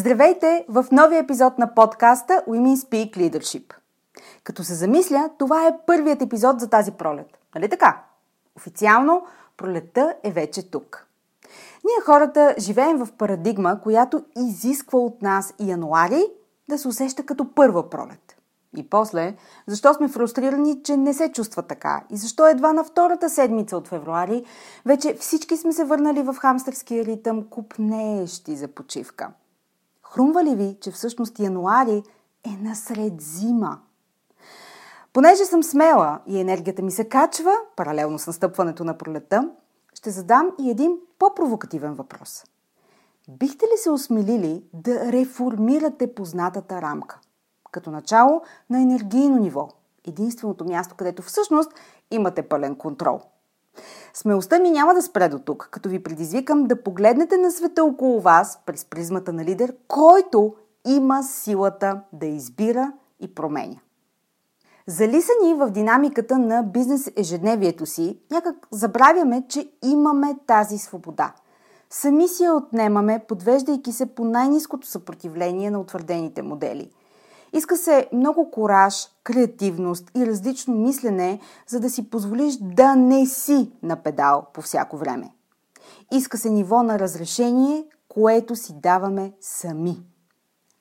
Здравейте в новия епизод на подкаста Women Speak Leadership. Като се замисля, това е първият епизод за тази пролет. Нали така? Официално пролетта е вече тук. Ние хората живеем в парадигма, която изисква от нас януари да се усеща като първа пролет. И после, защо сме фрустрирани, че не се чувства така? И защо едва на втората седмица от февруари вече всички сме се върнали в хамстърския ритъм, купнеещи за почивка? Хрумва ли ви, че всъщност януари е насред зима? Понеже съм смела и енергията ми се качва, паралелно с настъпването на пролета, ще задам и един по-провокативен въпрос. Бихте ли се осмелили да реформирате познатата рамка? Като начало на енергийно ниво. Единственото място, където всъщност имате пълен контрол – Смелостта ми няма да спре до тук, като ви предизвикам да погледнете на света около вас през призмата на лидер, който има силата да избира и променя. Залисани в динамиката на бизнес ежедневието си, някак забравяме, че имаме тази свобода. Сами си я отнемаме, подвеждайки се по най-низкото съпротивление на утвърдените модели – иска се много кораж, креативност и различно мислене, за да си позволиш да не си на педал по всяко време. Иска се ниво на разрешение, което си даваме сами.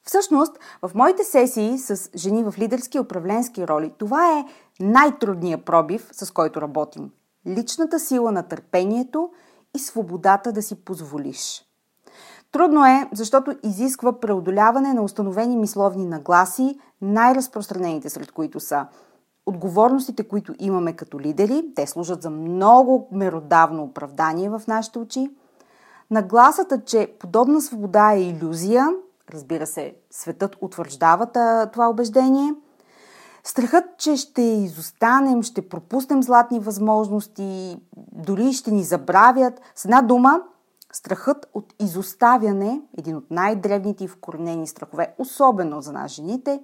Всъщност, в моите сесии с жени в лидерски и управленски роли, това е най-трудният пробив, с който работим. Личната сила на търпението и свободата да си позволиш – Трудно е, защото изисква преодоляване на установени мисловни нагласи, най-разпространените сред които са отговорностите, които имаме като лидери. Те служат за много меродавно оправдание в нашите очи. Нагласата, че подобна свобода е иллюзия, разбира се, светът утвърждава това убеждение. Страхът, че ще изостанем, ще пропуснем златни възможности, дори ще ни забравят. С една дума, Страхът от изоставяне, един от най-древните и вкоренени страхове, особено за нас жените,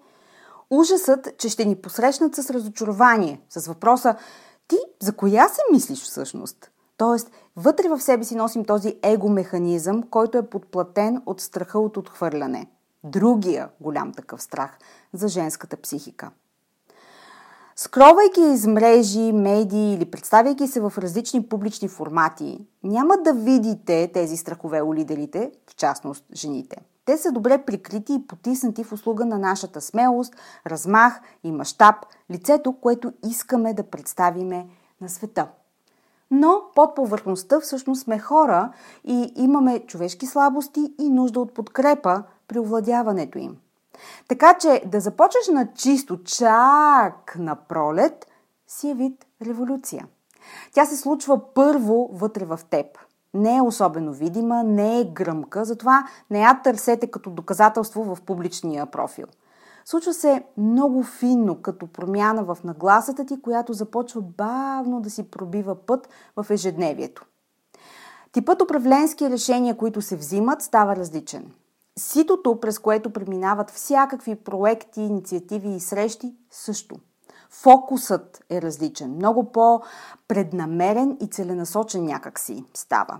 ужасът, че ще ни посрещнат с разочарование, с въпроса ти за коя се мислиш всъщност? Тоест, вътре в себе си носим този его-механизъм, който е подплатен от страха от отхвърляне. Другия голям такъв страх за женската психика. Скровайки из мрежи, медии или представяйки се в различни публични формати, няма да видите тези страхове у лидерите, в частност жените. Те са добре прикрити и потиснати в услуга на нашата смелост, размах и мащаб, лицето, което искаме да представиме на света. Но под повърхността всъщност сме хора и имаме човешки слабости и нужда от подкрепа при овладяването им. Така че да започнеш на чисто чак на пролет си е вид революция. Тя се случва първо вътре в теб. Не е особено видима, не е гръмка, затова не я търсете като доказателство в публичния профил. Случва се много финно, като промяна в нагласата ти, която започва бавно да си пробива път в ежедневието. Типът управленски решения, които се взимат, става различен. Ситото, през което преминават всякакви проекти, инициативи и срещи, също. Фокусът е различен, много по-преднамерен и целенасочен някакси става.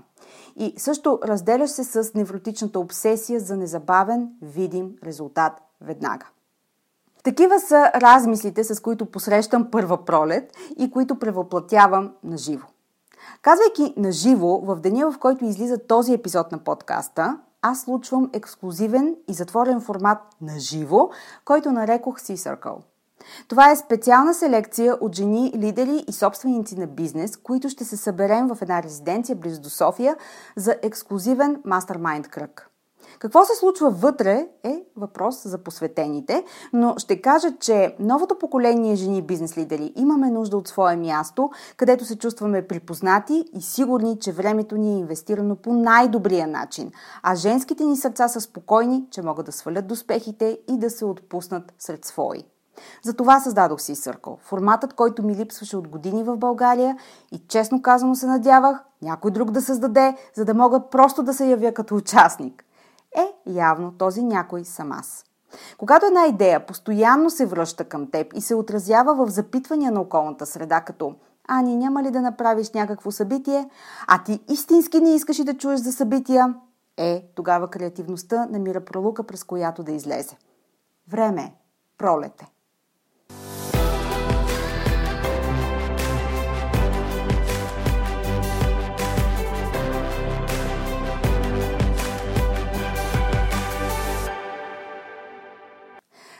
И също разделяш се с невротичната обсесия за незабавен, видим резултат веднага. Такива са размислите, с които посрещам първа пролет и които превъплатявам на живо. Казвайки на живо, в деня в който излиза този епизод на подкаста, аз случвам ексклюзивен и затворен формат на живо, който нарекох Sea Circle. Това е специална селекция от жени, лидери и собственици на бизнес, които ще се съберем в една резиденция близо до София за ексклюзивен мастермайнд кръг. Какво се случва вътре е въпрос за посветените, но ще кажа, че новото поколение жени бизнес лидери имаме нужда от свое място, където се чувстваме припознати и сигурни, че времето ни е инвестирано по най-добрия начин, а женските ни сърца са спокойни, че могат да свалят доспехите и да се отпуснат сред свои. Затова създадох си Circle, форматът, който ми липсваше от години в България и честно казано се надявах някой друг да създаде, за да мога просто да се явя като участник. Е, явно този някой съм аз. Когато една идея постоянно се връща към теб и се отразява в запитвания на околната среда, като Ани, няма ли да направиш някакво събитие? А ти истински не искаш и да чуеш за събития? Е, тогава креативността намира пролука, през която да излезе. Време е. Пролете.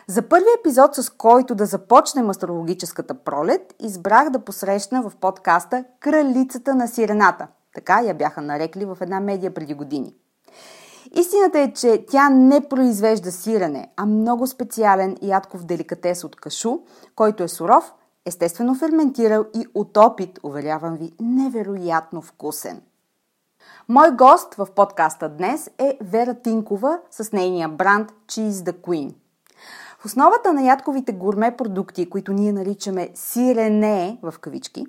За първи епизод, с който да започнем астрологическата пролет, избрах да посрещна в подкаста Кралицата на сирената. Така я бяха нарекли в една медия преди години. Истината е, че тя не произвежда сирене, а много специален ядков деликатес от кашу, който е суров, естествено ферментирал и от опит, уверявам ви, невероятно вкусен. Мой гост в подкаста днес е Вера Тинкова с нейния бранд Cheese the Queen – основата на ядковите гурме продукти, които ние наричаме сирене в кавички,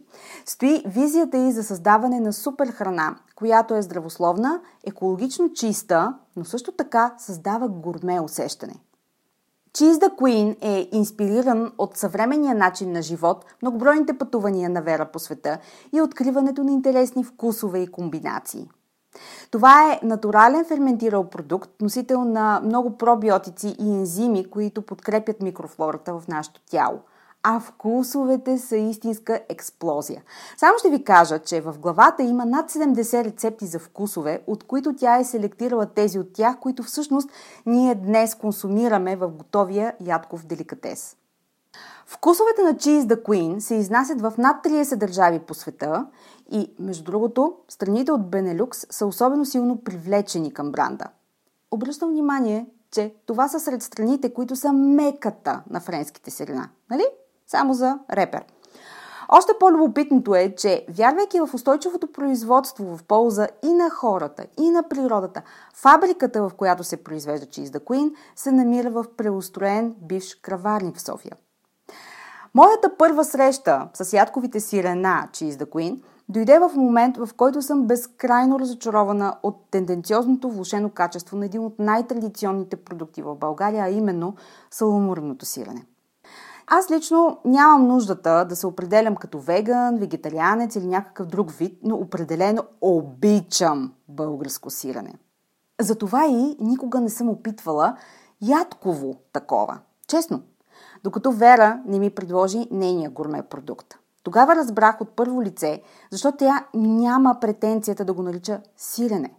стои визията и за създаване на супер храна, която е здравословна, екологично чиста, но също така създава гурме усещане. Cheese the Queen е инспириран от съвременния начин на живот, многобройните пътувания на Вера по света и откриването на интересни вкусове и комбинации. Това е натурален ферментирал продукт, носител на много пробиотици и ензими, които подкрепят микрофлората в нашето тяло. А вкусовете са истинска експлозия. Само ще ви кажа, че в главата има над 70 рецепти за вкусове, от които тя е селектирала тези от тях, които всъщност ние днес консумираме в готовия ядков деликатес. Вкусовете на Cheese the Queen се изнасят в над 30 държави по света и, между другото, страните от Бенелюкс са особено силно привлечени към бранда. Обръщам внимание, че това са сред страните, които са меката на френските сирена. Нали? Само за репер. Още по-любопитното е, че вярвайки в устойчивото производство в полза и на хората, и на природата, фабриката, в която се произвежда Cheese the Queen, се намира в преустроен бивш краварник в София. Моята първа среща с ядковите сирена Cheese the Queen – дойде в момент, в който съм безкрайно разочарована от тенденциозното влушено качество на един от най-традиционните продукти в България, а именно саламурното сирене. Аз лично нямам нуждата да се определям като веган, вегетарианец или някакъв друг вид, но определено обичам българско сирене. Затова и никога не съм опитвала ядково такова. Честно. Докато Вера не ми предложи нейния гурме продукт. Тогава разбрах от първо лице, защо тя няма претенцията да го нарича сирене.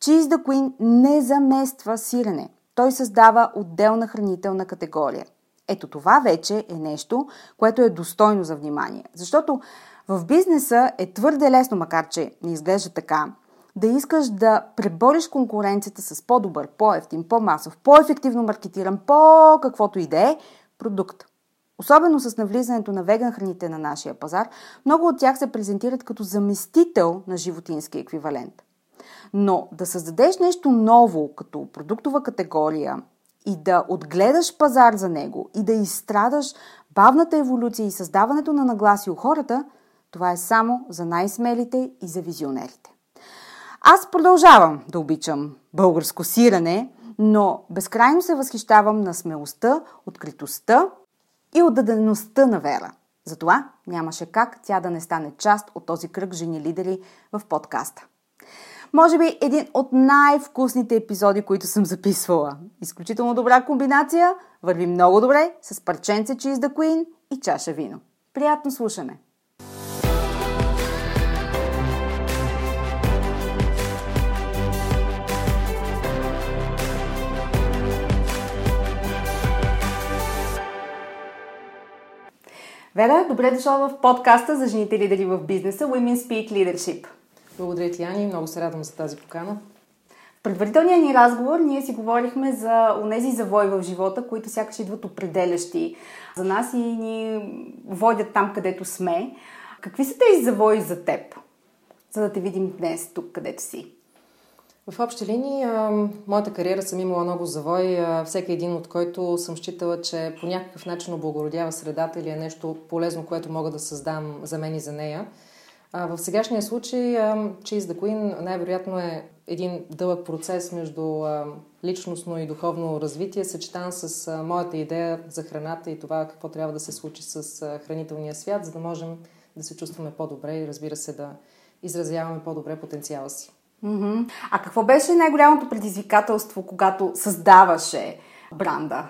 Cheese the Queen не замества сирене. Той създава отделна хранителна категория. Ето това вече е нещо, което е достойно за внимание. Защото в бизнеса е твърде лесно, макар че не изглежда така, да искаш да пребориш конкуренцията с по-добър, по-ефтин, по-масов, по-ефективно маркетиран, по-каквото и да е продукт. Особено с навлизането на веган храните на нашия пазар, много от тях се презентират като заместител на животински еквивалент. Но да създадеш нещо ново като продуктова категория и да отгледаш пазар за него и да изстрадаш бавната еволюция и създаването на нагласи у хората, това е само за най-смелите и за визионерите. Аз продължавам да обичам българско сирене, но безкрайно се възхищавам на смелостта, откритостта и отдадеността на Вера. Затова нямаше как тя да не стане част от този кръг жени лидери в подкаста. Може би един от най-вкусните епизоди, които съм записвала. Изключително добра комбинация, върви много добре с парченце Cheese the Queen и чаша вино. Приятно слушане! Вера, добре дошла в подкаста за жените лидери в бизнеса Women Speak Leadership. Благодаря ти, Ани. Много се радвам за тази покана. В предварителния ни разговор ние си говорихме за онези завои в живота, които сякаш идват определящи за нас и ни водят там, където сме. Какви са тези завои за теб, за да те видим днес тук, където си? В общи линии, моята кариера съм имала много завой, всеки един от който съм считала, че по някакъв начин облагородява средата или е нещо полезно, което мога да създам за мен и за нея. В сегашния случай Cheese the Queen най-вероятно е един дълъг процес между личностно и духовно развитие, съчетан с моята идея за храната и това какво трябва да се случи с хранителния свят, за да можем да се чувстваме по-добре и разбира се да изразяваме по-добре потенциала си. Mm-hmm. А какво беше най-голямото предизвикателство, когато създаваше бранда?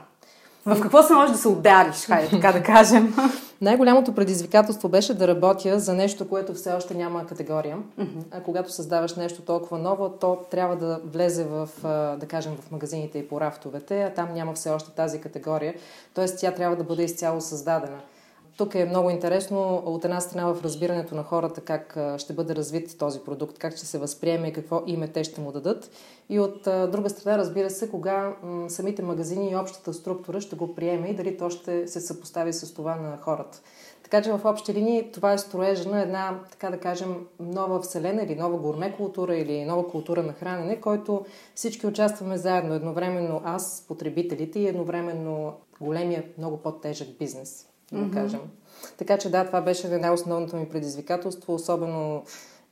В какво се може да се удариш, хайде така да кажем? Най-голямото предизвикателство беше да работя за нещо, което все още няма категория. Mm-hmm. А когато създаваш нещо толкова ново, то трябва да влезе в, да кажем, в магазините и по рафтовете, а там няма все още тази категория. Тоест тя трябва да бъде изцяло създадена. Тук е много интересно от една страна в разбирането на хората как ще бъде развит този продукт, как ще се възприеме и какво име те ще му дадат. И от друга страна, разбира се, кога самите магазини и общата структура ще го приеме и дали то ще се съпостави с това на хората. Така че в общи линии това е строежа на една, така да кажем, нова вселена или нова гурме култура или нова култура на хранене, който всички участваме заедно. Едновременно аз, потребителите и едновременно големия, много по-тежък бизнес да mm-hmm. кажем. Така че да, това беше най-основното ми предизвикателство, особено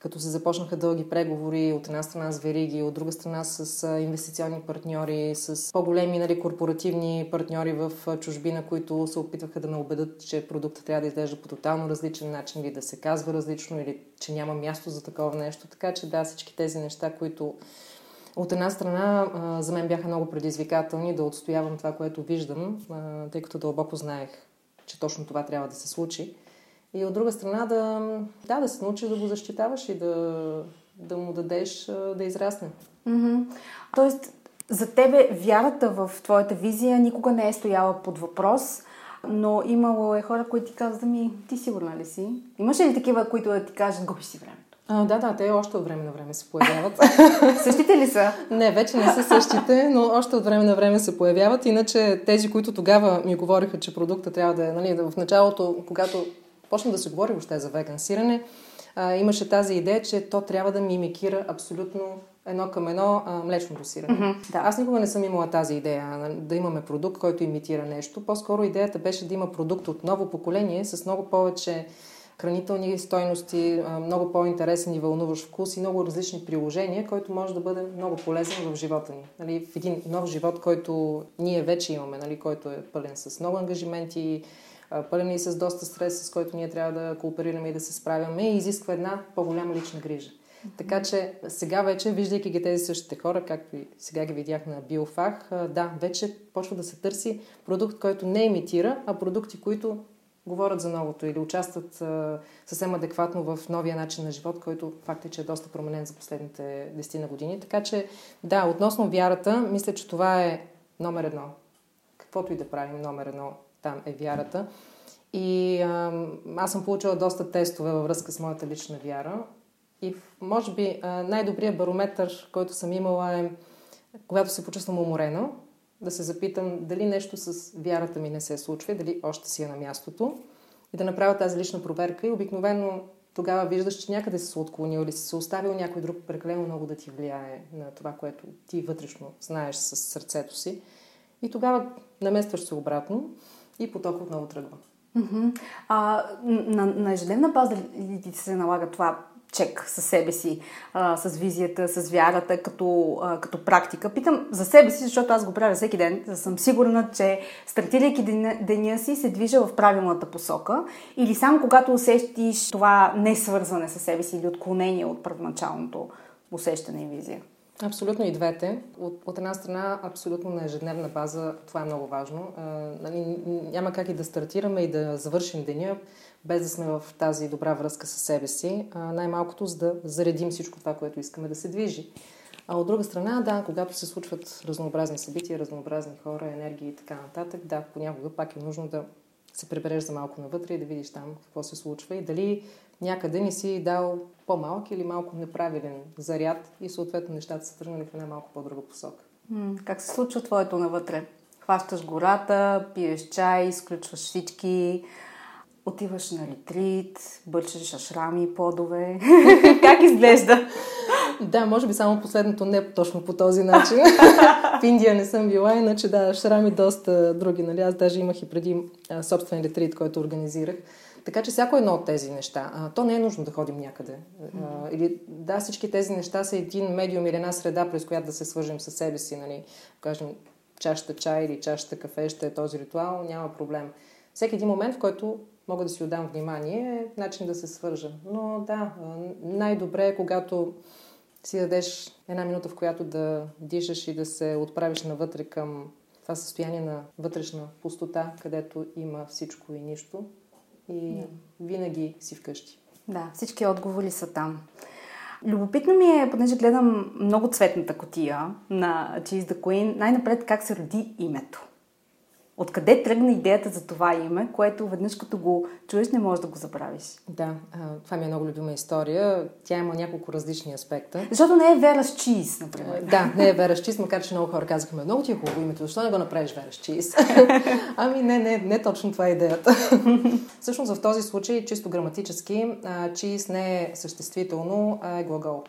като се започнаха дълги преговори от една страна с вериги, от друга страна с инвестиционни партньори, с по-големи нали, корпоративни партньори в чужбина, които се опитваха да ме убедат, че продуктът трябва да изглежда по тотално различен начин или да се казва различно или че няма място за такова нещо. Така че да, всички тези неща, които от една страна за мен бяха много предизвикателни да отстоявам това, което виждам, тъй като дълбоко знаех че точно това трябва да се случи. И от друга страна да, да, да се научиш да го защитаваш и да, да му дадеш да израсне. Mm-hmm. Тоест, за тебе вярата в твоята визия никога не е стояла под въпрос, но имало е хора, които ти казват, ми, ти сигурна ли си? Имаше ли такива, които да ти кажат, губиш си време? А, да, да, те още от време на време се появяват. същите ли са? Не, вече не са същите, но още от време на време се появяват. Иначе тези, които тогава ми говориха, че продукта трябва да е, нали, в началото, когато почна да се говори въобще за вегансиране, а, имаше тази идея, че то трябва да мимикира абсолютно едно към едно а, млечното сирене. Mm-hmm, да. Аз никога не съм имала тази идея да имаме продукт, който имитира нещо. По-скоро идеята беше да има продукт от ново поколение с много повече хранителни стойности, много по-интересен и вълнуващ вкус и много различни приложения, който може да бъде много полезен в живота ни. Нали, в един нов живот, който ние вече имаме, нали, който е пълен с много ангажименти, пълен и с доста стрес, с който ние трябва да кооперираме и да се справяме и изисква една по-голяма лична грижа. Така че сега вече, виждайки ги тези същите хора, както и сега ги видях на Биофах, да, вече почва да се търси продукт, който не имитира, а продукти, които говорят за новото или участват съвсем адекватно в новия начин на живот, който факт е, че е доста променен за последните 10 на години. Така че, да, относно вярата, мисля, че това е номер едно. Каквото и да правим, номер едно там е вярата. И аз съм получила доста тестове във връзка с моята лична вяра. И може би най-добрият барометър, който съм имала е когато се почувствам уморена, да се запитам дали нещо с вярата ми не се случва, дали още си е на мястото и да направя тази лична проверка и обикновено тогава виждаш, че някъде си се отклонил или си се оставил някой друг прекалено много да ти влияе на това, което ти вътрешно знаеш с сърцето си. И тогава наместваш се обратно и поток отново тръгва. Mm-hmm. А, на, на ежедневна база ли ти се налага това чек със себе си, а, с визията, с вярата, като, а, като практика. Питам за себе си, защото аз го правя всеки ден, да съм сигурна, че стартирайки деня, си се движа в правилната посока или само когато усетиш това не свързване с себе си или отклонение от първоначалното усещане и визия? Абсолютно и двете. От, от една страна, абсолютно на ежедневна база, това е много важно. А, нали, няма как и да стартираме и да завършим деня без да сме в тази добра връзка с себе си. Най-малкото, за да заредим всичко това, което искаме да се движи. А от друга страна, да, когато се случват разнообразни събития, разнообразни хора, енергии и така нататък, да, понякога пак е нужно да се прибереш за малко навътре и да видиш там какво се случва и дали някъде не си дал по-малък или малко неправилен заряд и съответно нещата са тръгнали в една малко по-друга посока. Как се случва твоето навътре? Хващаш гората, пиеш чай, изключваш всички, отиваш на ретрит, бърчеш ашрами, подове. как изглежда? Да, може би само последното не точно по този начин. в Индия не съм била, иначе да, шрами доста други. Нали? Аз даже имах и преди а, собствен ретрит, който организирах. Така че всяко едно от тези неща, а, то не е нужно да ходим някъде. А, или, да, всички тези неща са един медиум или една среда, през която да се свържем със себе си. Нали? Кажем, чашата чай или чашата кафе ще е този ритуал, няма проблем. Всеки един момент, в който мога да си отдам внимание, е начин да се свържа. Но да, най-добре е когато си дадеш една минута, в която да дишаш и да се отправиш навътре към това състояние на вътрешна пустота, където има всичко и нищо. И да. винаги си вкъщи. Да, всички отговори са там. Любопитно ми е, понеже гледам много цветната котия на Cheese the Queen, най-напред как се роди името. Откъде тръгна идеята за това име, което веднъж като го чуеш не можеш да го забравиш? Да, това ми е много любима история. Тя има няколко различни аспекта. Защото не е Вера с чиз, например. Да, не е Вера с чиз, макар че много хора казаха, много ти е хубаво името, защо не го направиш Вера с чиз? ами не, не, не точно това е идеята. Всъщност в този случай, чисто граматически, чиз не е съществително, а е глагол.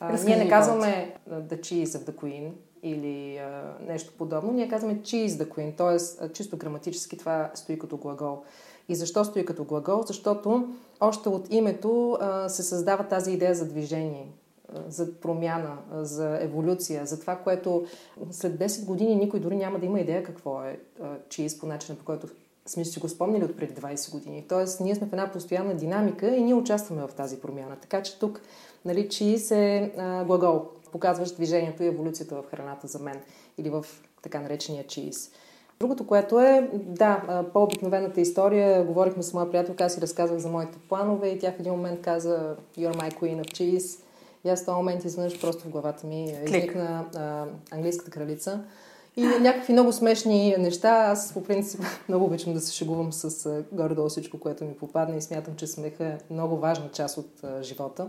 А, ние не казваме the cheese of the queen, или а, нещо подобно, ние казваме cheese the queen, т.е. чисто граматически това стои като глагол. И защо стои като глагол? Защото още от името а, се създава тази идея за движение, за промяна, за еволюция, за това, което след 10 години никой дори няма да има идея какво е чиз по начина, по който сме си го спомнили от преди 20 години. Тоест, ние сме в една постоянна динамика и ние участваме в тази промяна. Така че тук, нали, чиз е глагол показваш движението и еволюцията в храната за мен или в така наречения чиз. Другото, което е, да, по-обикновената история, говорихме с моя приятелка, аз си разказвах за моите планове и тя в един момент каза You're my queen of cheese. И аз в този момент изведнъж просто в главата ми изникна английската кралица. И някакви много смешни неща. Аз по принцип много обичам да се шегувам с горе-долу всичко, което ми попадне и смятам, че смеха е много важна част от а, живота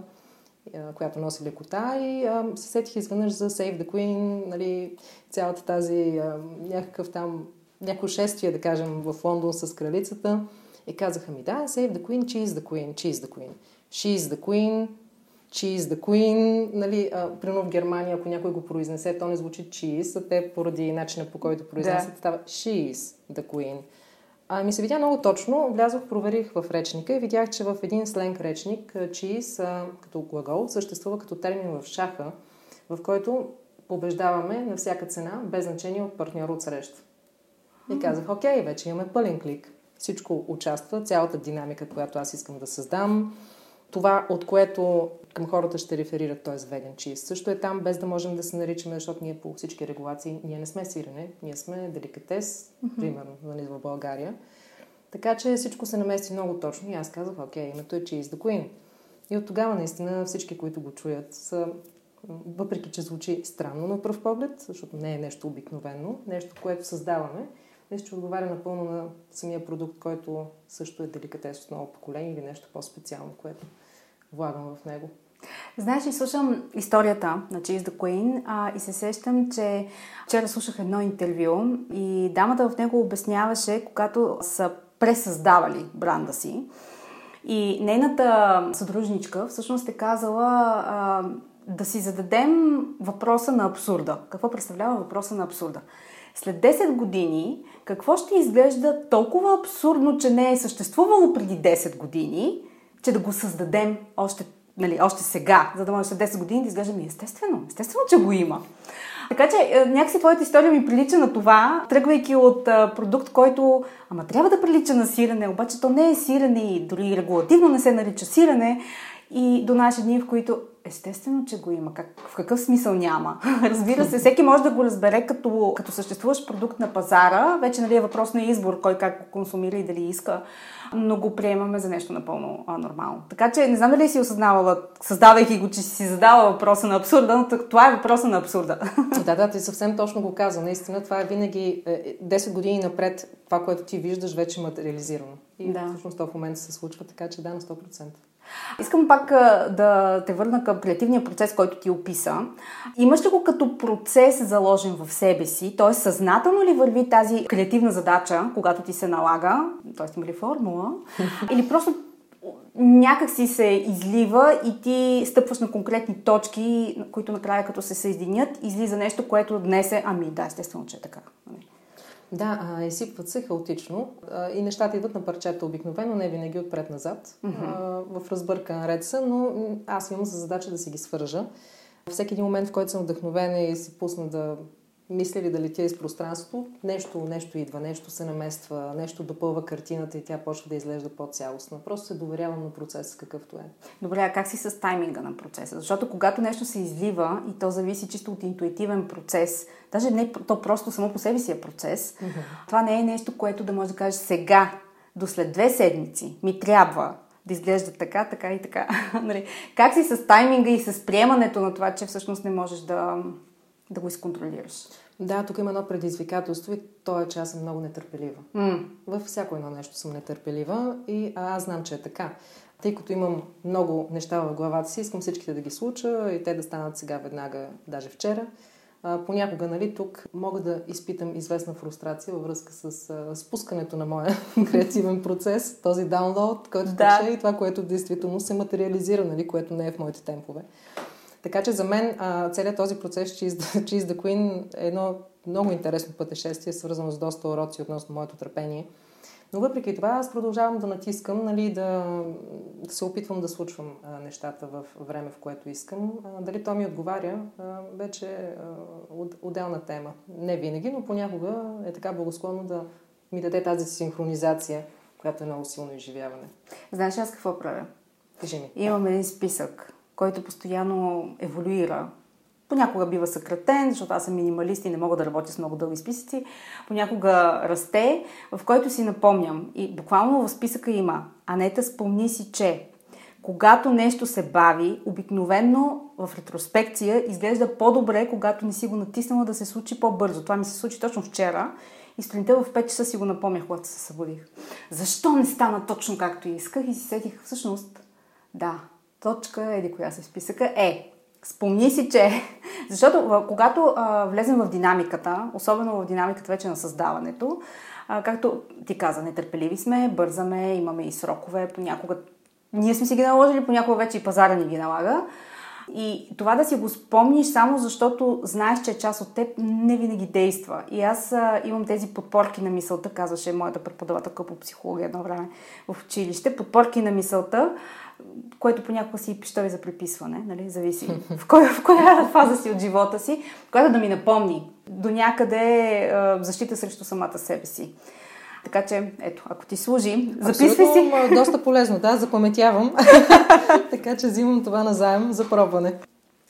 която носи лекота и а, се сетих изведнъж за Save the Queen, нали, цялата тази а, някакъв там, някакво шествие, да кажем, в Лондон с кралицата. И казаха ми, да, Save the Queen, Cheese the Queen, Cheese the Queen. She's the Queen, Cheese the Queen. Нали, а, примерно в Германия, ако някой го произнесе, то не звучи cheese, а те поради начина по който произнесат, да. става She's the Queen. А, ми се видя много точно. Влязох, проверих в речника и видях, че в един сленг речник чиз като глагол съществува като термин в шаха, в който побеждаваме на всяка цена, без значение от партньор от среща. И казах, окей, вече имаме пълен клик. Всичко участва, цялата динамика, която аз искам да създам, това, от което към хората ще реферират, т.е. веган чиз. Също е там, без да можем да се наричаме, защото ние по всички регулации, ние не сме сирене, ние сме деликатес, mm-hmm. примерно, нали, в България. Така че всичко се намести много точно и аз казах, окей, името е Cheese the Queen. И от тогава наистина всички, които го чуят, са, въпреки че звучи странно на пръв поглед, защото не е нещо обикновено, нещо, което създаваме, мисля, че отговаря напълно на самия продукт, който също е деликатес от ново поколение или нещо по-специално, което влагам в него. Знаеш ли, слушам историята на Cheese the Queen а, и се сещам, че вчера слушах едно интервю и дамата в него обясняваше, когато са пресъздавали бранда си. И нейната съдружничка всъщност е казала а, да си зададем въпроса на абсурда. Какво представлява въпроса на абсурда? След 10 години, какво ще изглежда толкова абсурдно, че не е съществувало преди 10 години, че да го създадем още, нали, още сега, за да може след 10 години да изглежда ми естествено. Естествено, че го има. Така че е, някакси твоята история ми прилича на това, тръгвайки от а, продукт, който ама трябва да прилича на сирене, обаче то не е сирене и дори регулативно не се нарича сирене. И до наши дни, в които естествено, че го има. Как, в какъв смисъл няма? Разбира се, всеки може да го разбере като, като съществуващ продукт на пазара. Вече нали, е въпрос на избор, кой как го консумира и дали иска. Но го приемаме за нещо напълно а, нормално. Така че не знам дали си осъзнавала, създавайки го, че си задава въпроса на абсурда, но това е въпроса на абсурда. Да, да, ти съвсем точно го каза. Наистина, това е винаги 10 е, години напред. Това, което ти виждаш, вече е материализирано. И да. всъщност това в момента се случва, така че да, на 100%. Искам пак да те върна към креативния процес, който ти описа. Имаш ли го като процес заложен в себе си? Т.е. съзнателно ли върви тази креативна задача, когато ти се налага? Т.е. има ли формула? Или просто някак си се излива и ти стъпваш на конкретни точки, които накрая като се съединят, излиза нещо, което днес е, ами да, естествено, че е така. Да, а, изсипват се хаотично а, и нещата идват на парчета обикновено, не винаги отпред-назад, mm-hmm. а, в разбъркан ред са, но аз имам за задача да си ги свържа. Всеки един момент, в който съм вдъхновена и си пусна да мисля ли да летя из пространството, нещо, нещо идва, нещо се намества, нещо допълва картината и тя почва да изглежда по-цялостна. Просто се доверявам на процеса какъвто е. Добре, а как си с тайминга на процеса? Защото когато нещо се излива и то зависи чисто от интуитивен процес, даже не то просто само по себе си е процес, mm-hmm. това не е нещо, което да може да кажеш сега, до след две седмици ми трябва да изглежда така, така и така. Нали? как си с тайминга и с приемането на това, че всъщност не можеш да, да го изконтролираш. Да, тук има едно предизвикателство и то е, че аз съм много нетърпелива. Mm. Във всяко едно нещо съм нетърпелива и аз знам, че е така. Тъй като имам много неща в главата си, искам всичките да ги случа и те да станат сега веднага, даже вчера. А, понякога, нали, тук мога да изпитам известна фрустрация във връзка с а, спускането на моя креативен процес, този даунлоуд, който да. тече и това, което действително се материализира, нали, което не е в моите темпове. Така че за мен а, целият този процес Cheese the, Cheese the Queen е едно много интересно пътешествие, свързано с доста уроци относно моето търпение. Но въпреки това аз продължавам да натискам, нали, да, да се опитвам да случвам а, нещата в време, в което искам. А, дали то ми отговаря, а, вече е отделна тема. Не винаги, но понякога е така благосклонно да ми даде тази синхронизация, която е много силно изживяване. Знаеш аз какво правя? Кажи ми. Имам един списък който постоянно еволюира. Понякога бива съкратен, защото аз съм минималист и не мога да работя с много дълги списъци. Понякога расте, в който си напомням. И буквално в списъка има. Анета, спомни си, че когато нещо се бави, обикновенно в ретроспекция изглежда по-добре, когато не си го натиснала да се случи по-бързо. Това ми се случи точно вчера и сутринта в 5 часа си го напомнях, когато се събудих. Защо не стана точно както исках и си сетих всъщност, да, точка, еди коя се списъка, е Спомни си, че... Защото когато а, влезем в динамиката, особено в динамиката вече на създаването, а, както ти каза, нетърпеливи сме, бързаме, имаме и срокове, понякога ние сме си ги наложили, понякога вече и пазара ни ги налага. И това да си го спомниш само защото знаеш, че част от теб, не винаги действа. И аз а, имам тези подпорки на мисълта, казваше моята преподавателка по психология едно време в училище, подпорки на мисълта, което понякога си пищови за приписване, нали? зависи в, кой, в коя фаза си от живота си, която да ми напомни до някъде защита срещу самата себе си. Така че, ето, ако ти служи, записвай си. доста полезно, да, запаметявам. така че взимам това назаем за пробване.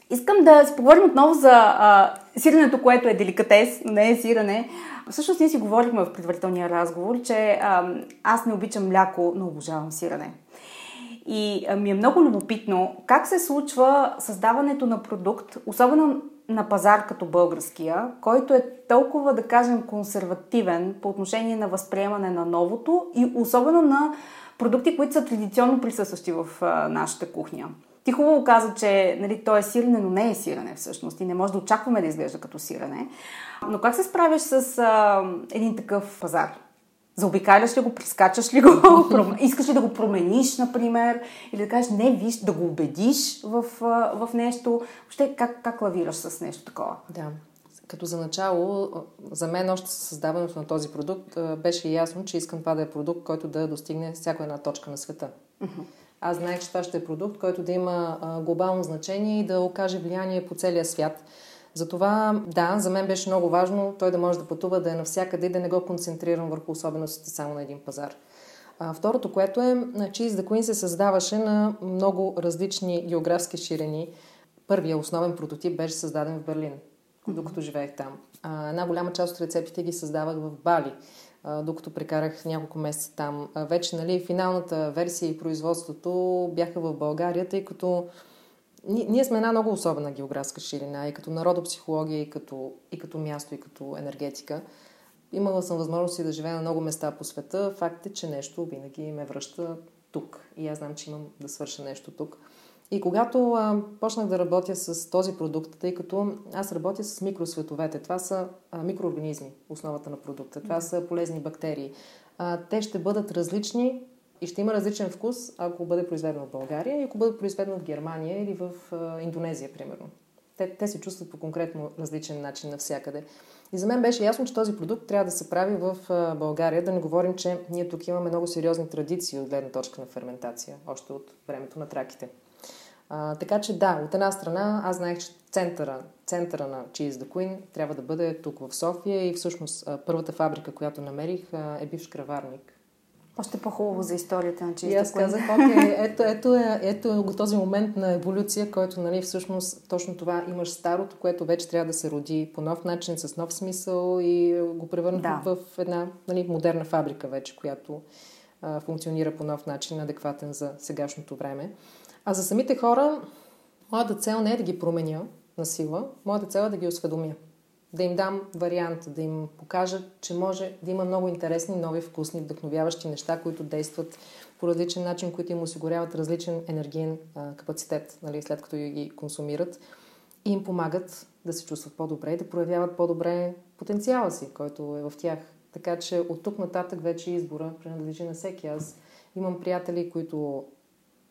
Искам да си поговорим отново за а, сиренето, което е деликатес, но не е сирене. Всъщност ние си говорихме в предварителния разговор, че а, аз не обичам мляко, но обожавам сирене. И ми е много любопитно как се случва създаването на продукт, особено на пазар като българския, който е толкова, да кажем, консервативен по отношение на възприемане на новото и особено на продукти, които са традиционно присъстващи в нашата кухня. Ти хубаво каза, че нали, то е сирене, но не е сирене всъщност и не може да очакваме да изглежда като сирене. Но как се справиш с а, един такъв пазар? Заобикаляш ли го, прискачаш ли го, искаш ли да го промениш, например, или да кажеш не, виж, да го убедиш в, в нещо. Въобще, как, как лавираш с нещо такова? Да. Като за начало, за мен още създаването на този продукт беше ясно, че искам това да е продукт, който да достигне всяка една точка на света. Uh-huh. Аз знаех, че това ще е продукт, който да има глобално значение и да окаже влияние по целия свят. Затова, да, за мен беше много важно той да може да пътува, да е навсякъде и да не го концентрирам върху особеностите само на един пазар. А, второто, което е, Cheese the Queen се създаваше на много различни географски ширини. Първия основен прототип беше създаден в Берлин, докато живеех там. А, една голяма част от рецептите ги създавах в Бали, а, докато прекарах няколко месеца там. А, вече, нали, финалната версия и производството бяха в България, тъй като ние сме една много особена географска ширина и като народопсихология, и като, и като място, и като енергетика. Имала съм възможност да живея на много места по света. Факт е, че нещо винаги ме връща тук. И аз знам, че имам да свърша нещо тук. И когато а, почнах да работя с този продукт, тъй като аз работя с микросветовете, това са а, микроорганизми, основата на продукта, това са полезни бактерии. А, те ще бъдат различни и ще има различен вкус, ако бъде произведено в България и ако бъде произведено в Германия или в Индонезия, примерно. Те, те се чувстват по конкретно различен начин навсякъде. И за мен беше ясно, че този продукт трябва да се прави в България. Да не говорим, че ние тук имаме много сериозни традиции от гледна точка на ферментация, още от времето на траките. А, така че да, от една страна аз знаех, че центъра, центъра на Cheese the Queen трябва да бъде тук в София и всъщност първата фабрика, която намерих е бивш краварник още по-хубаво за историята на чиста И аз казах, окей, ето, ето, е, ето е този момент на еволюция, който нали, всъщност точно това имаш старото, което вече трябва да се роди по нов начин, с нов смисъл и го превърна да. в една нали, модерна фабрика вече, която а, функционира по нов начин, адекватен за сегашното време. А за самите хора, моята цел не е да ги променя на сила, моята цел е да ги осведомя да им дам вариант, да им покажа, че може да има много интересни, нови, вкусни, вдъхновяващи неща, които действат по различен начин, които им осигуряват различен енергиен а, капацитет, нали, след като ги консумират и им помагат да се чувстват по-добре и да проявяват по-добре потенциала си, който е в тях. Така че от тук нататък вече избора принадлежи на всеки. Аз имам приятели, които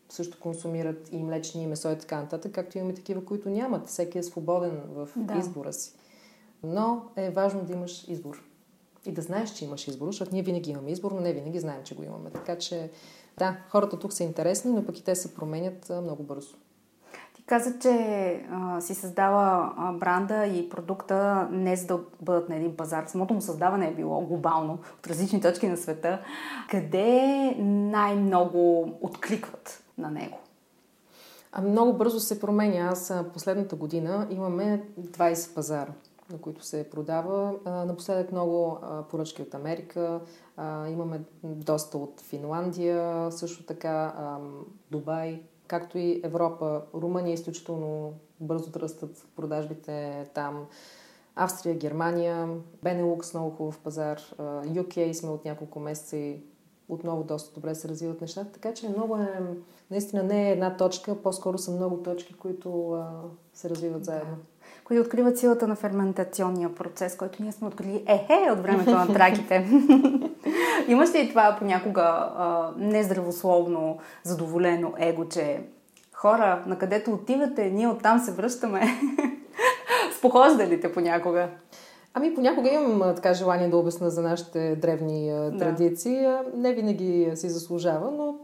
също консумират и млечни, и месо и така нататък, както имаме такива, които нямат. Всеки е свободен в да. избора си. Но е важно да имаш избор. И да знаеш, че имаш избор, защото ние винаги имаме избор, но не винаги знаем, че го имаме. Така че, да, хората тук са интересни, но пък и те се променят много бързо. Ти каза, че а, си създава а, бранда и продукта не за да бъдат на един пазар. Самото му създаване е било глобално от различни точки на света. Къде най-много откликват на него? А много бързо се променя. Аз последната година имаме 20 пазара на които се продава. Напоследък много поръчки от Америка, имаме доста от Финландия, също така Дубай, както и Европа. Румъния изключително бързо растат продажбите там. Австрия, Германия, Бенелукс много хубав пазар, UK сме от няколко месеца и отново доста добре се развиват нещата. Така че много е, наистина не е една точка, по-скоро са много точки, които се развиват заедно които откриват силата на ферментационния процес, който ние сме открили ехе от времето на траките. Имаш ли това понякога а, нездравословно, задоволено его, че хора, на където отивате, ние оттам се връщаме? Те понякога? Ами понякога имам така желание да обясна за нашите древни а, традиции. Да. Не винаги си заслужава, но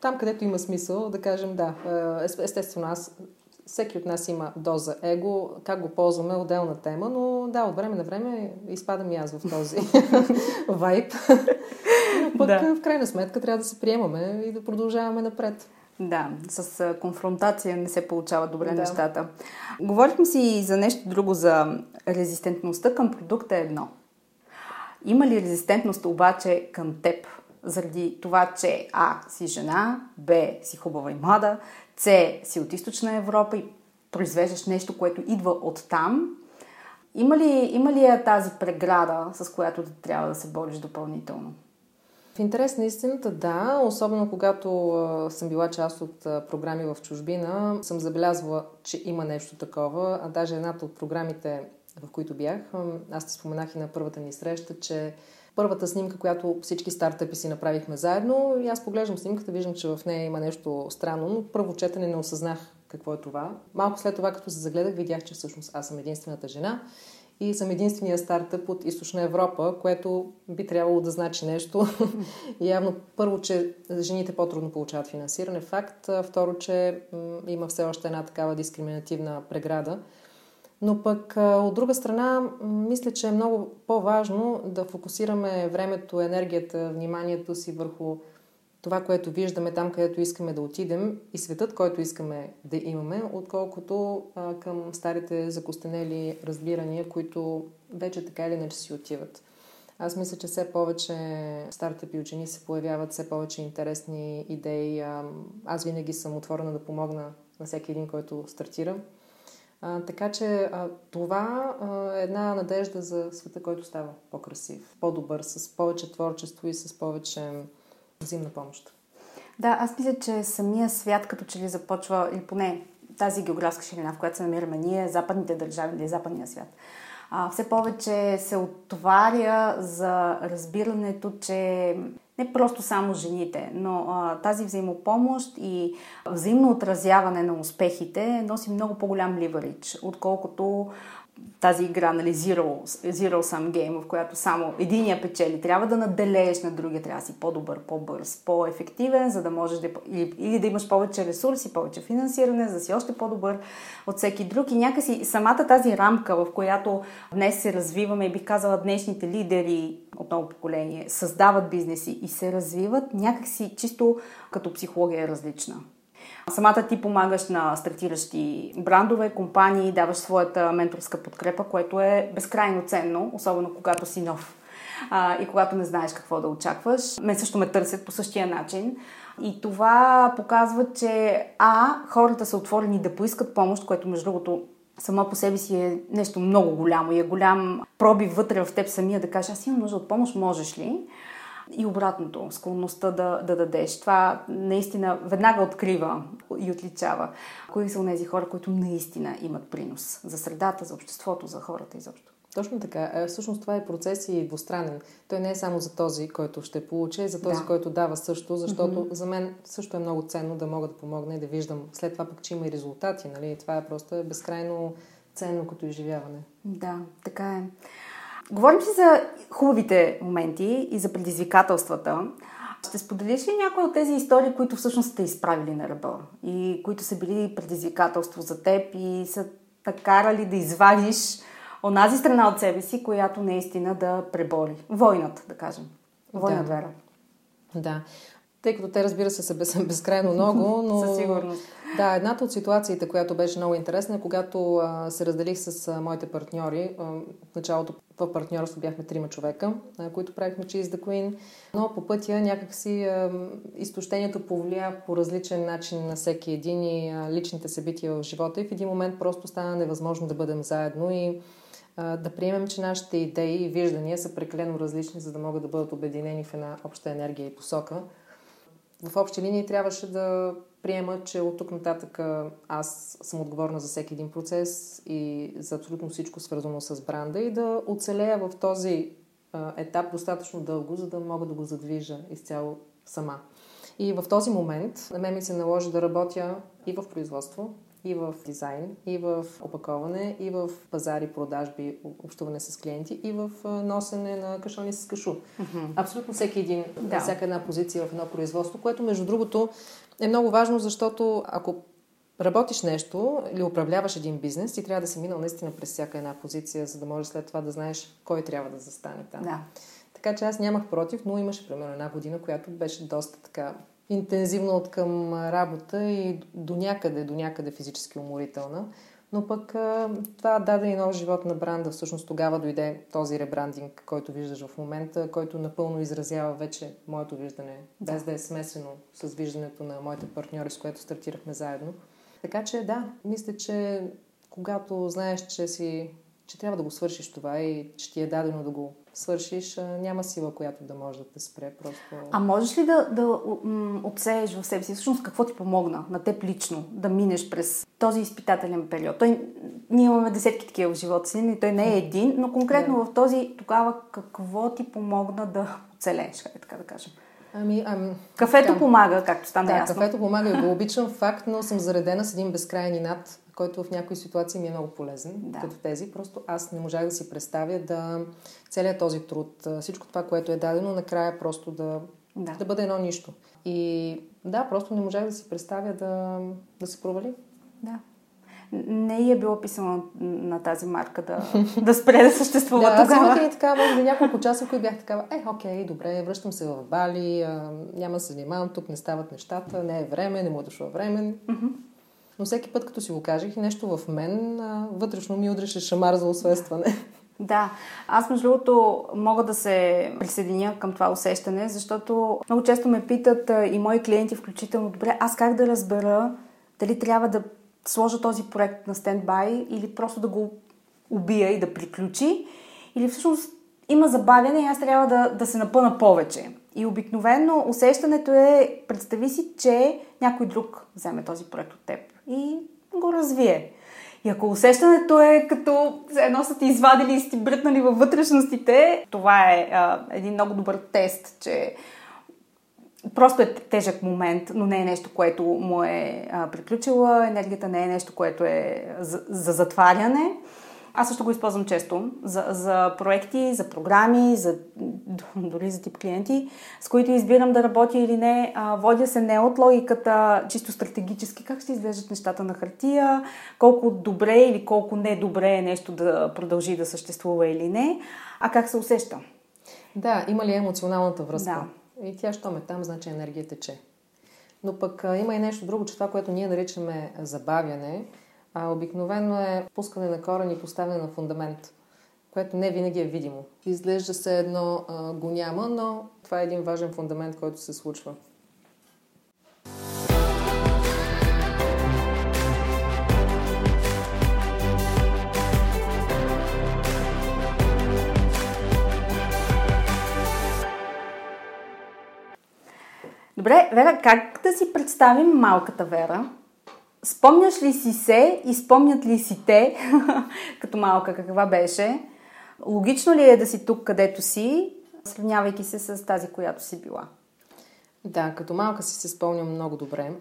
там, където има смисъл, да кажем да. Естествено, аз всеки от нас има доза его, как го ползваме е отделна тема, но да, от време на време изпадам и аз в този вайб. Но пък да. в крайна сметка трябва да се приемаме и да продължаваме напред. Да, с конфронтация не се получават добре да. нещата. Говорихме си и за нещо друго, за резистентността към продукта е едно. Има ли резистентност обаче към теб? Заради това, че А. си жена, Б. си хубава и млада, С. си от източна Европа и произвеждаш нещо, което идва от там. Има ли, има ли е тази преграда, с която да трябва да се бориш допълнително? В интерес на истината, да. Особено когато съм била част от програми в чужбина, съм забелязвала, че има нещо такова. А даже едната от програмите, в които бях, аз ти споменах и на първата ни среща, че първата снимка, която всички стартъпи си направихме заедно. И аз поглеждам снимката, виждам, че в нея има нещо странно, но първо четене не осъзнах какво е това. Малко след това, като се загледах, видях, че всъщност аз съм единствената жена и съм единствения стартъп от Източна Европа, което би трябвало да значи нещо. Явно първо, че жените по-трудно получават финансиране, факт. Второ, че има все още една такава дискриминативна преграда но пък от друга страна, мисля, че е много по-важно да фокусираме времето, енергията, вниманието си върху това, което виждаме там, където искаме да отидем и светът, който искаме да имаме, отколкото а, към старите закостенели разбирания, които вече така или иначе си отиват. Аз мисля, че все повече стартъпи учени се появяват, все повече интересни идеи. Аз винаги съм отворена да помогна на всеки един, който стартира. А, така че а, това а, е една надежда за света, който става по-красив, по-добър, с повече творчество и с повече взаимна помощ. Да, аз мисля, че самия свят като че ли започва, или поне тази географска ширина, в която се намираме ние, западните държави или западния свят, а, все повече се отваря за разбирането, че не просто само жените, но а, тази взаимопомощ и взаимно отразяване на успехите носи много по-голям ливарич, отколкото тази игра, нали, Zero, Zero Sum Game, в която само единия печели. Трябва да наделееш на другия, трябва да си по-добър, по-бърз, по-ефективен, за да можеш да, или, или да имаш повече ресурси, повече финансиране, за да си още по-добър от всеки друг. И някакси самата тази рамка, в която днес се развиваме и бих казала днешните лидери от ново поколение създават бизнеси и се развиват, някакси чисто като психология е различна. Самата ти помагаш на стартиращи брандове, компании, даваш своята менторска подкрепа, което е безкрайно ценно, особено когато си нов а, и когато не знаеш какво да очакваш. Мен също ме търсят по същия начин. И това показва, че А, хората са отворени да поискат помощ, което между другото само по себе си е нещо много голямо и е голям проби вътре в теб самия да кажеш, аз имам нужда от помощ, можеш ли? И обратното, склонността да, да дадеш. Това наистина веднага открива и отличава кои са тези хора, които наистина имат принос за средата, за обществото, за хората изобщо. Точно така. Е, всъщност това е процес и двустранен. Той не е само за този, който ще получи, и за този, да. който дава също, защото mm-hmm. за мен също е много ценно да мога да помогна и да виждам след това пък, че има и резултати. Нали? Това е просто безкрайно ценно като изживяване. Да, така е. Говорим си за хубавите моменти и за предизвикателствата. Ще споделиш ли някои от тези истории, които всъщност сте изправили на ръба и които са били предизвикателство за теб и са накарали да извадиш онази страна от себе си, която наистина да пребори. Войната, да кажем. Война да. вера. Да. Тъй като те, разбира се, са безкрайно много, но... Със сигурност. Да, едната от ситуациите, която беше много интересна, е когато а, се разделих с а, моите партньори. А, в началото в партньорство бяхме трима човека, които правихме Cheese the Queen, но по пътя някакси изтощението повлия по различен начин на всеки един и личните събития в живота и в един момент просто стана невъзможно да бъдем заедно и да приемем, че нашите идеи и виждания са прекалено различни, за да могат да бъдат обединени в една обща енергия и посока. В общи линии трябваше да приема, че от тук нататък аз съм отговорна за всеки един процес и за абсолютно всичко свързано с бранда и да оцелея в този етап достатъчно дълго, за да мога да го задвижа изцяло сама. И в този момент на мен ми се наложи да работя и в производство, и в дизайн, и в опаковане, и в пазари, продажби, общуване с клиенти, и в носене на кашони с кашу. Mm-hmm. Абсолютно всеки един, да. всяка една позиция в едно производство, което между другото е много важно, защото ако работиш нещо или управляваш един бизнес, ти трябва да си минал наистина през всяка една позиция, за да можеш след това да знаеш кой трябва да застане там. Да. Така че аз нямах против, но имаше примерно една година, която беше доста така интензивно от към работа и до някъде, до някъде физически уморителна. Но пък това даде и нов живот на бранда. Всъщност тогава дойде този ребрандинг, който виждаш в момента, който напълно изразява вече моето виждане, да. без да е смесено с виждането на моите партньори, с което стартирахме заедно. Така че да, мисля, че когато знаеш, че си че трябва да го свършиш това и че ти е дадено да го свършиш, няма сила, която да може да те спре. Просто... А можеш ли да, да отсееш в себе си всъщност какво ти помогна на теб лично да минеш през този изпитателен период? Той, ние имаме десетки такива в живота си, и той не е един, но конкретно в този тогава какво ти помогна да оцелееш, така да кажем? Ами, ами, кафето така. помага, както стана да, ясно. кафето помага и го обичам факт, но съм заредена с един безкрайен над който в някои ситуации ми е много полезен, да. като тези. Просто аз не можах да си представя да целият този труд, всичко това, което е дадено, накрая просто да, да. да бъде едно нищо. И да, просто не можах да си представя да, да се провали. Да. не е било писано на тази марка да, да спре да съществува да, тогава. Аз имах и така, може би няколко часа, които бях такава, е, окей, добре, връщам се в Бали, а, няма да се занимавам, тук не стават нещата, не е време, не му е дошло време. Mm-hmm. Но всеки път, като си го кажех и нещо в мен, вътрешно ми удреше шамар за освестване. Да, аз между другото мога да се присъединя към това усещане, защото много често ме питат и мои клиенти включително, добре, аз как да разбера дали трябва да сложа този проект на стендбай или просто да го убия и да приключи, или всъщност има забавяне и аз трябва да, да се напъна повече. И обикновено усещането е, представи си, че някой друг вземе този проект от теб и го развие. И ако усещането е като едно са ти извадили и сте брътнали във вътрешностите, това е а, един много добър тест, че просто е тежък момент, но не е нещо, което му е а, приключила, енергията не е нещо, което е за, за затваряне. Аз също го използвам често за, за проекти, за програми, за, дори за тип клиенти, с които избирам да работя или не. А, водя се не от логиката чисто стратегически, как ще изглеждат нещата на хартия, колко добре или колко недобре е нещо да продължи да съществува или не, а как се усеща. Да, има ли емоционалната връзка? Да. И тя, що ме там, значи енергия тече. Но пък а, има и нещо друго, че това, което ние наричаме забавяне, а обикновено е пускане на корен и поставяне на фундамент, което не винаги е видимо. Изглежда се едно а, го няма, но това е един важен фундамент, който се случва. Добре, Вера, как да си представим малката Вера, Спомняш ли си се и спомнят ли си те, като малка каква беше? Логично ли е да си тук, където си, сравнявайки се с тази, която си била? Да, като малка си се спомням много добре.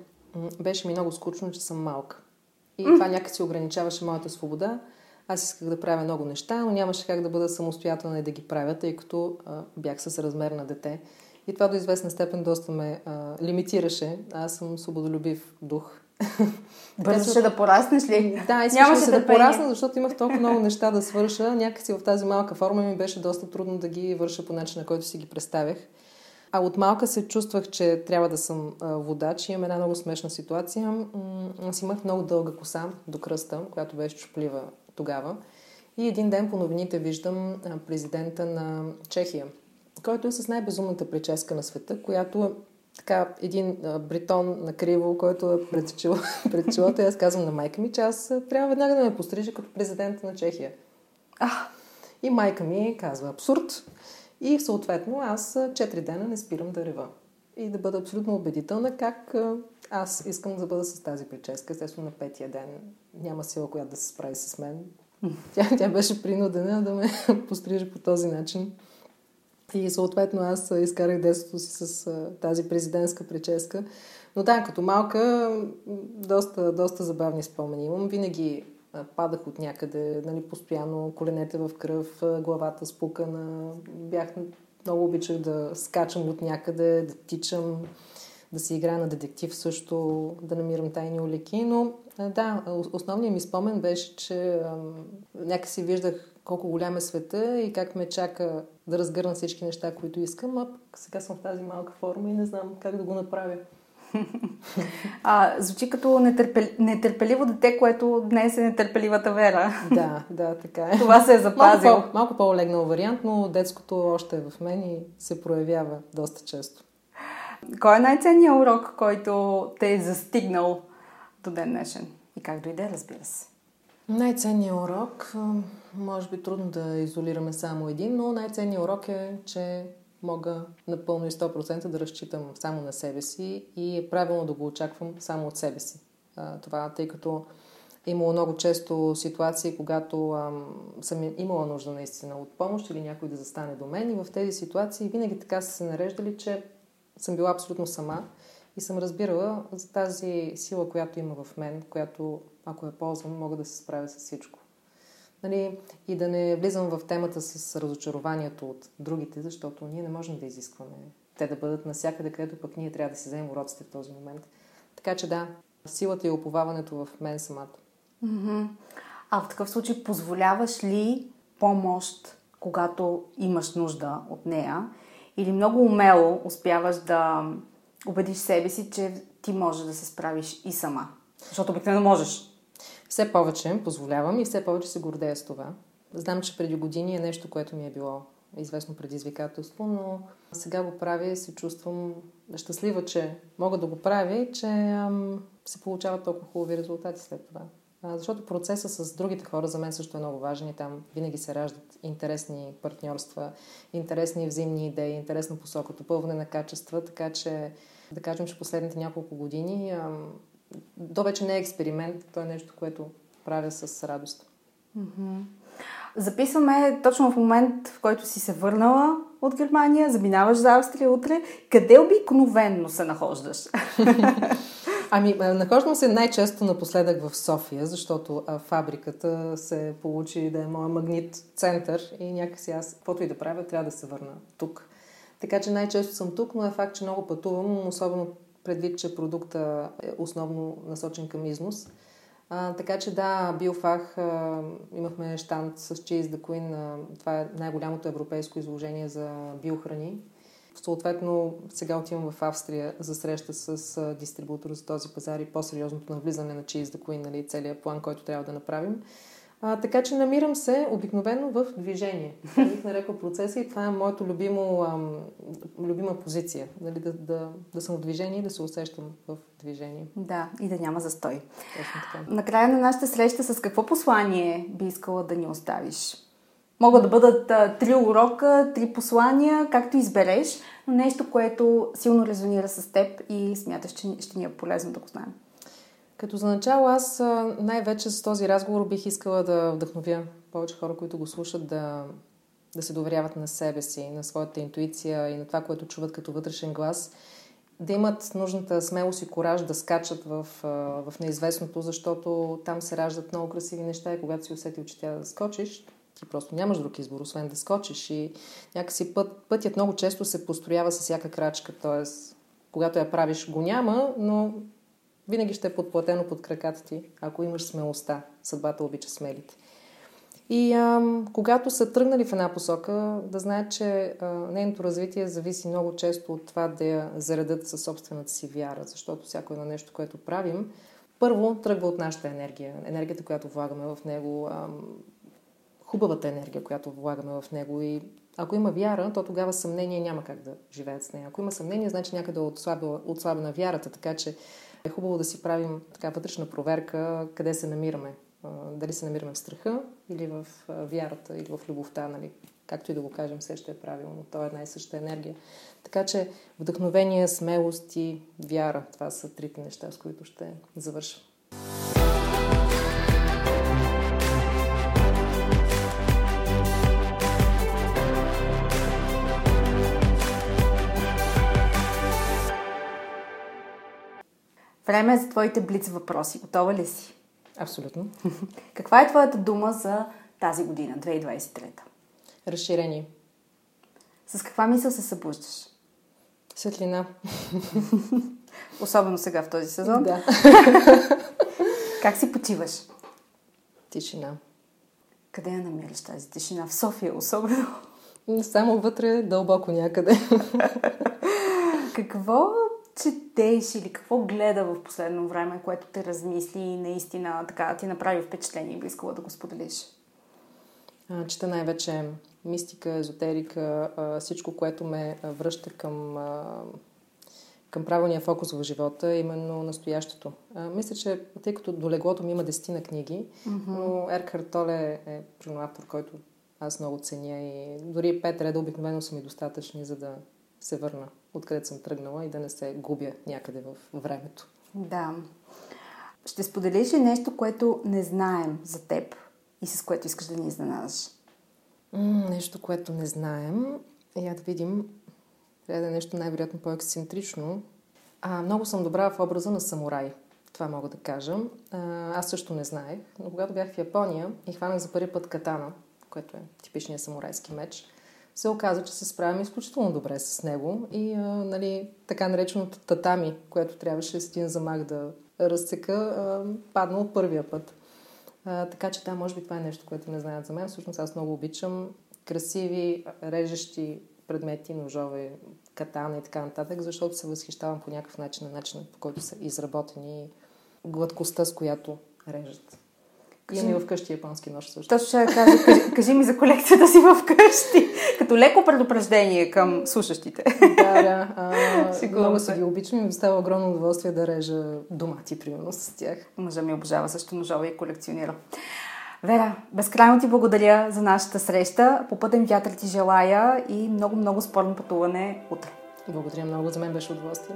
Беше ми много скучно, че съм малка. И mm. това някакси ограничаваше моята свобода. Аз исках да правя много неща, но нямаше как да бъда самостоятелна и да ги правя, тъй като а, бях с размер на дете. И това до известна степен доста ме а, лимитираше. Аз съм свободолюбив дух Бързаше да пораснеш ли? Да, искаше се да порасна, защото имах толкова много неща да свърша. Някакси в тази малка форма ми беше доста трудно да ги върша по начина, който си ги представях. А от малка се чувствах, че трябва да съм водач. Имам една много смешна ситуация. Аз имах много дълга коса до кръста, която беше чуплива тогава. И един ден по новините виждам президента на Чехия, който е с най-безумната прическа на света, която така един а, бритон на криво, който е пред, чил, пред челото и аз казвам на майка ми, че аз трябва веднага да ме пострижа като президент на Чехия. А, и майка ми казва абсурд. И съответно аз 4 дена не спирам да рева. И да бъда абсолютно убедителна как аз искам да бъда с тази прическа. Естествено на петия ден няма сила, която да се справи с мен. Тя, тя беше принудена да ме пострижа по този начин. И съответно аз изкарах детството си с тази президентска прическа. Но да, като малка, доста, доста забавни спомени имам. Винаги падах от някъде, нали, постоянно коленете в кръв, главата спукана. Бях, много обичах да скачам от някъде, да тичам, да си играя на детектив също, да намирам тайни улики. Но да, основният ми спомен беше, че някакси виждах колко голям е света и как ме чака да разгърна всички неща, които искам, а сега съм в тази малка форма и не знам как да го направя. А, звучи като нетърпел... нетърпеливо дете, което днес е нетърпеливата вера. Да, да, така е. Това се е запазил. Малко, по, малко по-олегнал вариант, но детското още е в мен и се проявява доста често. Кой е най-ценният урок, който те е застигнал до ден днешен? И как дойде, разбира се? Най-ценният урок, може би трудно да изолираме само един, но най-ценният урок е, че мога напълно и 100% да разчитам само на себе си и е правилно да го очаквам само от себе си. Това, тъй като е имало много често ситуации, когато ам, съм имала нужда наистина от помощ или някой да застане до мен и в тези ситуации винаги така са се нареждали, че съм била абсолютно сама и съм разбирала за тази сила, която има в мен, която ако я ползвам, мога да се справя с всичко. Нали, и да не влизам в темата с разочарованието от другите, защото ние не можем да изискваме те да бъдат навсякъде, където пък ние трябва да си вземем уроците в този момент. Така че да, силата и оповаването в мен самата. Mm-hmm. А в такъв случай позволяваш ли помощ, когато имаш нужда от нея? Или много умело успяваш да убедиш себе си, че ти можеш да се справиш и сама? Защото обикновено можеш. Все повече позволявам и все повече се гордея с това. Знам, че преди години е нещо, което ми е било известно предизвикателство, но сега го правя и се чувствам щастлива, че мога да го правя и че ам, се получават толкова хубави резултати след това. А, защото процесът с другите хора за мен също е много важен и там винаги се раждат интересни партньорства, интересни взаимни идеи, интересна посока, допълване на качества, така че да кажем, че последните няколко години то вече не е експеримент, то е нещо, което правя с радост. Mm-hmm. Записваме точно в момент, в който си се върнала от Германия, заминаваш за Австрия утре. Къде обикновенно се нахождаш? Ами, нахождам се най-често напоследък в София, защото а, фабриката се получи да е моя магнит център и някакси аз, каквото и да правя, трябва да се върна тук. Така че най-често съм тук, но е факт, че много пътувам, особено предвид, че продукта е основно насочен към износ. А, така че да, Биофах а, имахме штант с Cheese the Queen. А, това е най-голямото европейско изложение за биохрани. Съответно, сега отивам в Австрия за среща с а, дистрибутор за този пазар и по-сериозното навлизане на Cheese the Queen, нали, целият план, който трябва да направим. А, така че намирам се обикновено в движение. Това бих нарекла процеса и това е моето любимо, ам, любима позиция. Нали, да, да, да съм в движение и да се усещам в движение. Да, и да няма застой. Точно така. Накрая на нашата среща с какво послание би искала да ни оставиш? Могат да бъдат а, три урока, три послания, както избереш, но нещо, което силно резонира с теб и смяташ, че ще ни е полезно да го знаем. Като за начало аз най-вече с този разговор бих искала да вдъхновя повече хора, които го слушат, да, да се доверяват на себе си, на своята интуиция и на това, което чуват като вътрешен глас. Да имат нужната смелост и кораж да скачат в, в неизвестното, защото там се раждат много красиви неща и когато си усетил, че тя да скочиш, ти просто нямаш друг избор, освен да скочиш. И някакси път, пътят много често се построява с всяка крачка, т.е. когато я правиш го няма, но винаги ще е подплатено под краката ти, ако имаш смелостта. Съдбата обича смелите. И а, когато са тръгнали в една посока, да знаят, че а, нейното развитие зависи много често от това да я заредат със собствената си вяра, защото всяко едно нещо, което правим, първо тръгва от нашата енергия, енергията, която влагаме в него, а, хубавата енергия, която влагаме в него. И ако има вяра, то тогава съмнение няма как да живеят с нея. Ако има съмнение, значи някъде е отслабена, отслабена вярата, така че е хубаво да си правим така вътрешна проверка къде се намираме. Дали се намираме в страха или в вярата или в любовта, нали? както и да го кажем, все ще е правилно. То е една и съща енергия. Така че вдъхновение, смелост и вяра, това са трите неща, с които ще завърша. Време е за твоите блиц въпроси. Готова ли си? Абсолютно. Каква е твоята дума за тази година, 2023? Разширение. С каква мисъл се събуждаш? Светлина. Особено сега в този сезон. Да. как си почиваш? Тишина. Къде я намираш тази тишина? В София особено. Само вътре, дълбоко някъде. Какво четеш или какво гледа в последно време, което те размисли и наистина така ти направи впечатление и би искала да го споделиш? Чета най-вече мистика, езотерика, всичко, което ме връща към, към правилния фокус в живота, именно настоящето. Мисля, че тъй като до леглото ми има дестина книги, mm-hmm. но Еркхар Толе е автор, който аз много ценя и дори пет реда обикновено са ми достатъчни, за да се върна откъдето съм тръгнала и да не се губя някъде в времето. Да. Ще споделиш ли нещо, което не знаем за теб и с което искаш да ни изненадаш? М- нещо, което не знаем. Я да видим. Трябва да е нещо най-вероятно по-ексцентрично. А, много съм добра в образа на самурай. Това мога да кажа. А, аз също не знаех, но когато бях в Япония и хванах за първи път катана, което е типичният самурайски меч, се оказа, че се справяме изключително добре с него и а, нали, така нареченото татами, което трябваше с един замах да разсека, а, падна от първия път. А, така че да, може би това е нещо, което не знаят за мен. Всъщност аз много обичам красиви, режещи предмети, ножове, катана и така нататък, защото се възхищавам по някакъв начин на начина, по който са изработени гладкостта, с която режат. Имам и вкъщи японски нож също. Точно ще кажа, кажи, кажи ми за колекцията си вкъщи. Като леко предупреждение към слушащите. Да, да. А, много си ги обичам и ми става огромно удоволствие да режа домати, примерно, с тях. Мъжа ми обожава също ножове и колекционира. Вера, безкрайно ти благодаря за нашата среща. По пътен вятър ти желая и много-много спорно пътуване утре. Благодаря много, за мен беше удоволствие.